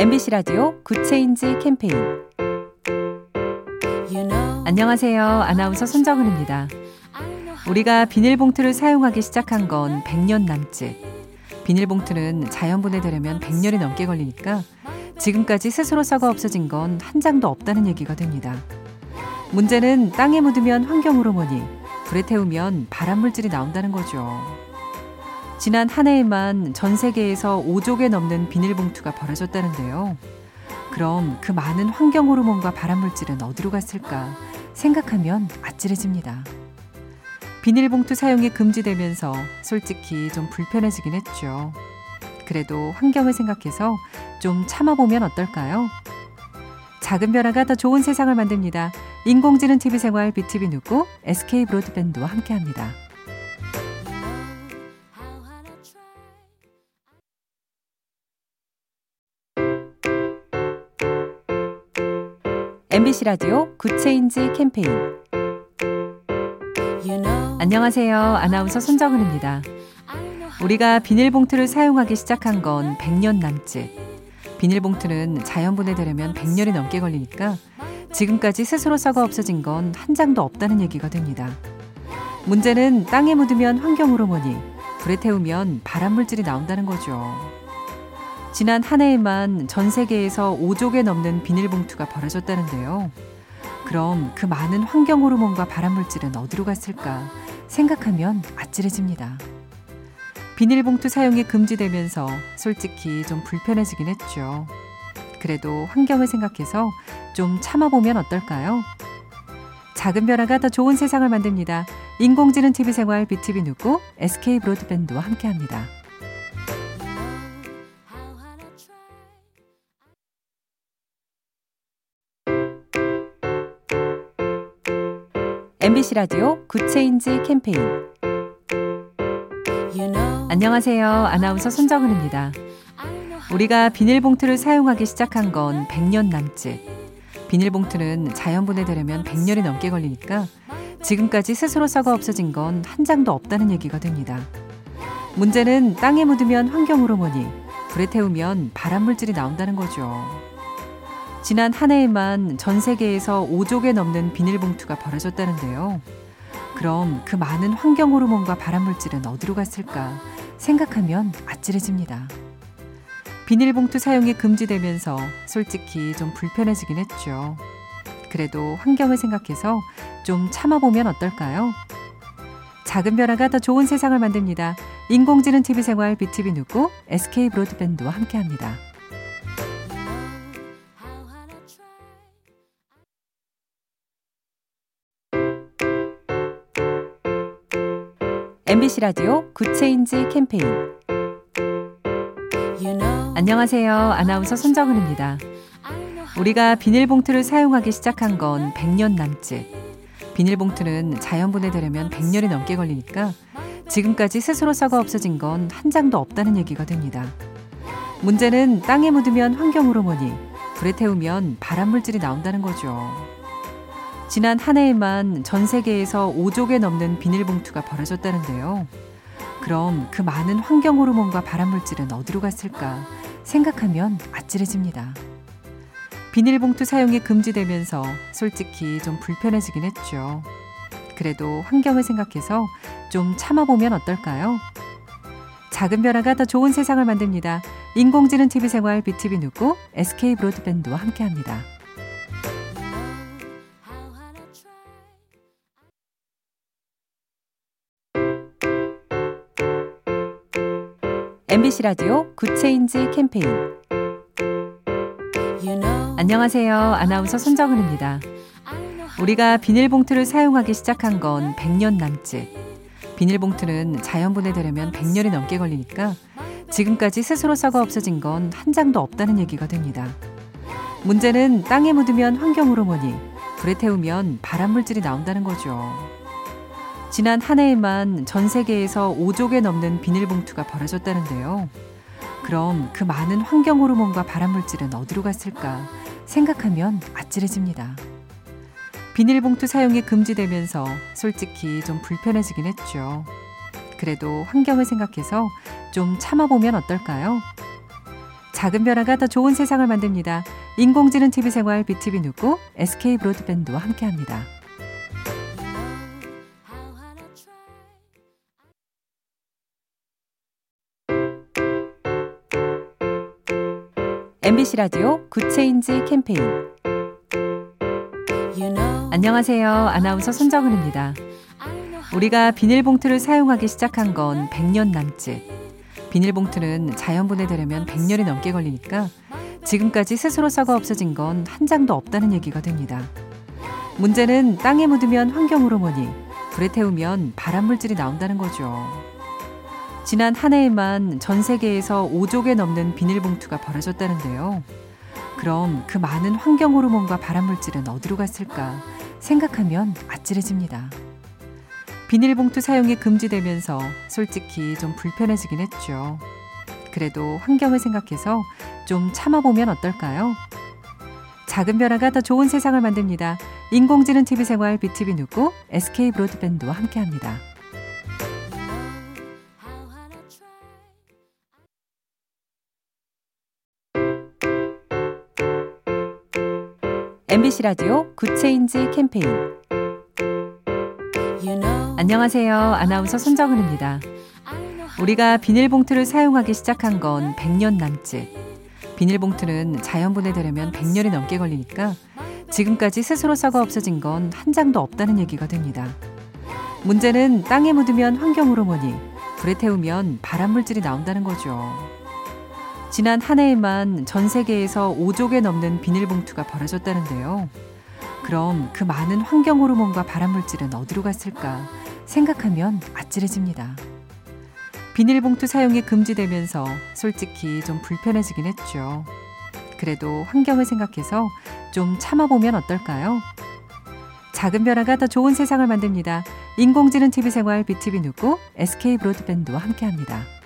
MBC 라디오 Good Change 캠페인 안녕하세요. 아나운서 손정은입니다. 우리가 비닐봉투를 사용하기 시작한 건 100년 남짓. 비닐봉투는 자연분해 되려면 100년이 넘게 걸리니까 지금까지 스스로 썩어 없어진 건 한 장도 없다는 얘기가 됩니다. 문제는 땅에 묻으면 환경호르몬이, 불에 태우면 발암물질이 나온다는 거죠. 지난 한 해에만 전 세계에서 5조 개 넘는 비닐봉투가 버려졌다는데요. 그럼 그 많은 환경 호르몬과 발암물질은 어디로 갔을까 생각하면 아찔해집니다. 비닐봉투 사용이 금지되면서 솔직히 좀 불편해지긴 했죠. 그래도 환경을 생각해서 좀 참아보면 어떨까요? 작은 변화가 더 좋은 세상을 만듭니다. 인공지능 TV 생활 BTV 누구 SK 브로드밴드와 함께합니다. MBC 라디오 Good Change 캠페인 안녕하세요. 아나운서 손정은입니다. 우리가 비닐봉투를 사용하기 시작한 건 100년 남짓. 비닐봉투는 자연분해 되려면 100년이 넘게 걸리니까 지금까지 스스로 썩어 없어진 건 한 장도 없다는 얘기가 됩니다. 문제는 땅에 묻으면 뭐니 불에 태우면 발암물질이 나온다는 거죠. 지난 한 해에만 전 세계에서 5조 개 넘는 비닐봉투가 버려졌다는데요. 그럼 그 많은 환경 호르몬과 발암 물질은 어디로 갔을까 생각하면 아찔해집니다. 비닐봉투 사용이 금지되면서 솔직히 좀 불편해지긴 했죠. 그래도 환경을 생각해서 좀 참아보면 어떨까요? 작은 변화가 더 좋은 세상을 만듭니다. 인공지능 TV 생활 BTV 누구 SK 브로드밴드와 함께합니다. MBC 라디오 Good Change 캠페인 안녕하세요. 아나운서 손정은입니다. 우리가 비닐봉투를 사용하기 시작한 건 100년 남짓. 비닐봉투는 자연분해 되려면 100년이 넘게 걸리니까 지금까지 스스로 썩어 없어진 건 한 장도 없다는 얘기가 됩니다. 문제는 땅에 묻으면 뭐니 불에 태우면 발암물질이 나온다는 거죠. 지난 한 해에만 전 세계에서 5조 개 넘는 비닐봉투가 버려졌다는데요. 그럼 그 많은 환경 호르몬과 발암 물질은 어디로 갔을까 생각하면 아찔해집니다. 비닐봉투 사용이 금지되면서 솔직히 좀 불편해지긴 했죠. 그래도 환경을 생각해서 좀 참아보면 어떨까요? 작은 변화가 더 좋은 세상을 만듭니다. 인공지능 TV 생활 BTV 누구 SK 브로드밴드와 함께합니다. MBC 라디오 Good Change 캠페인 안녕하세요. 아나운서 손정은입니다. 우리가 비닐봉투를 사용하기 시작한 건 100년 남짓. 비닐봉투는 자연분해 되려면 100년이 넘게 걸리니까 지금까지 스스로 썩어 없어진 건 한 장도 없다는 얘기가 됩니다. 문제는 땅에 묻으면 환경호르몬이, 불에 태우면 발암물질이 나온다는 거죠. 지난 한 해에만 전 세계에서 5조 개 넘는 비닐봉투가 버려졌다는데요. 그럼 그 많은 환경 호르몬과 발암물질은 어디로 갔을까 생각하면 아찔해집니다. 비닐봉투 사용이 금지되면서 솔직히 좀 불편해지긴 했죠. 그래도 환경을 생각해서 좀 참아보면 어떨까요? 작은 변화가 더 좋은 세상을 만듭니다. 인공지능 TV 생활 BTV 누구 SK 브로드밴드와 함께합니다. MBC 라디오 Good Change 캠페인 안녕하세요. 아나운서 손정은입니다. 우리가 비닐봉투를 사용하기 시작한 건 100년 남짓. 비닐봉투는 자연분해 되려면 100년이 넘게 걸리니까 지금까지 스스로 썩어 없어진 건 한 장도 없다는 얘기가 됩니다. 문제는 땅에 묻으면 뭐니 불에 태우면 발암물질이 나온다는 거죠. 지난 한 해에만 전 세계에서 5조 개 넘는 비닐봉투가 버려졌다는데요. 그럼 그 많은 환경 호르몬과 발암 물질은 어디로 갔을까 생각하면 아찔해집니다. 비닐봉투 사용이 금지되면서 솔직히 좀 불편해지긴 했죠. 그래도 환경을 생각해서 좀 참아보면 어떨까요? 작은 변화가 더 좋은 세상을 만듭니다. 인공지능 TV 생활 BTV 누구 SK 브로드밴드와 함께합니다. MBC 라디오 Good Change 캠페인 안녕하세요. 아나운서 손정은입니다. 우리가 비닐봉투를 사용하기 시작한 건 100년 남짓. 비닐봉투는 자연분해 되려면 100년이 넘게 걸리니까 지금까지 스스로 썩어 없어진 건 한 장도 없다는 얘기가 됩니다. 문제는 땅에 묻으면 환경호르몬이, 불에 태우면 발암물질이 나온다는 거죠. 지난 한 해에만 전 세계에서 5조 개 넘는 비닐봉투가 버려졌다는데요. 그럼 그 많은 환경 호르몬과 발암 물질은 어디로 갔을까 생각하면 아찔해집니다. 비닐봉투 사용이 금지되면서 솔직히 좀 불편해지긴 했죠. 그래도 환경을 생각해서 좀 참아보면 어떨까요? 작은 변화가 더 좋은 세상을 만듭니다. 인공지능 TV 생활 BTV 누구 SK 브로드밴드와 함께합니다. MBC 라디오 Good Change 캠페인 안녕하세요. 아나운서 손정은입니다. 우리가 비닐봉투를 사용하기 시작한 건 100년 남짓. 비닐봉투는 자연분해 되려면 100년이 넘게 걸리니까 지금까지 스스로 썩어 없어진 건 한 장도 없다는 얘기가 됩니다. 문제는 땅에 묻으면 환경호르몬이, 불에 태우면 발암물질이 나온다는 거죠. 지난 한 해에만 전 세계에서 5조 개 넘는 비닐봉투가 버려졌다는데요. 그럼 그 많은 환경 호르몬과 발암물질은 어디로 갔을까 생각하면 아찔해집니다. 비닐봉투 사용이 금지되면서 솔직히 좀 불편해지긴 했죠. 그래도 환경을 생각해서 좀 참아보면 어떨까요? 작은 변화가 더 좋은 세상을 만듭니다. 인공지능 TV 생활 BTV 누구 SK 브로드밴드와 함께합니다.